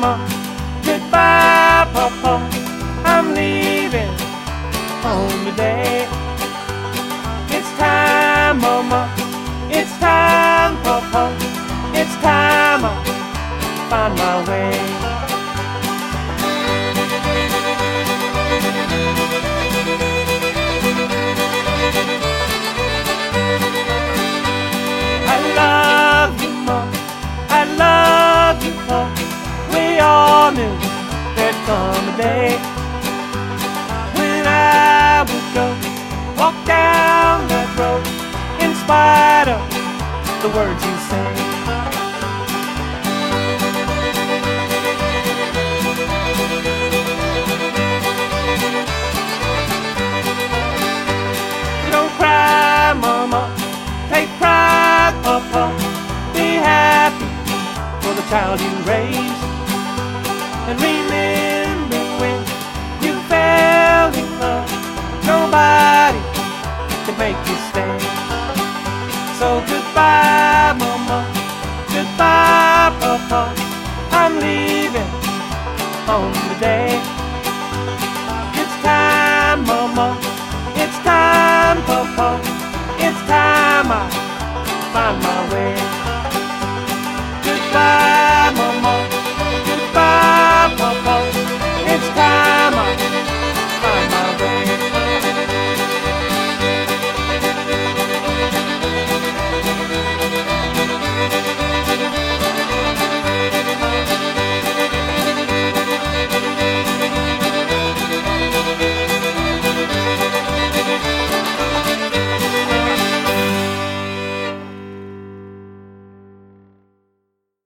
Mama. Goodbye, Papa. I'm leaving home today. It's time, Mama. It's time, Papa. It's time I find my way. All knew there'd come a day when I would go walk down that road in spite of the words you say. Don't cry, Mama. Take pride, Papa. Be happy for the child you raised and remember when you fell in love. Nobody can make you stay. So goodbye, mama. Goodbye, papa. I'm leaving on the day. It's time, mama. It's time, papa. It's time I find my way.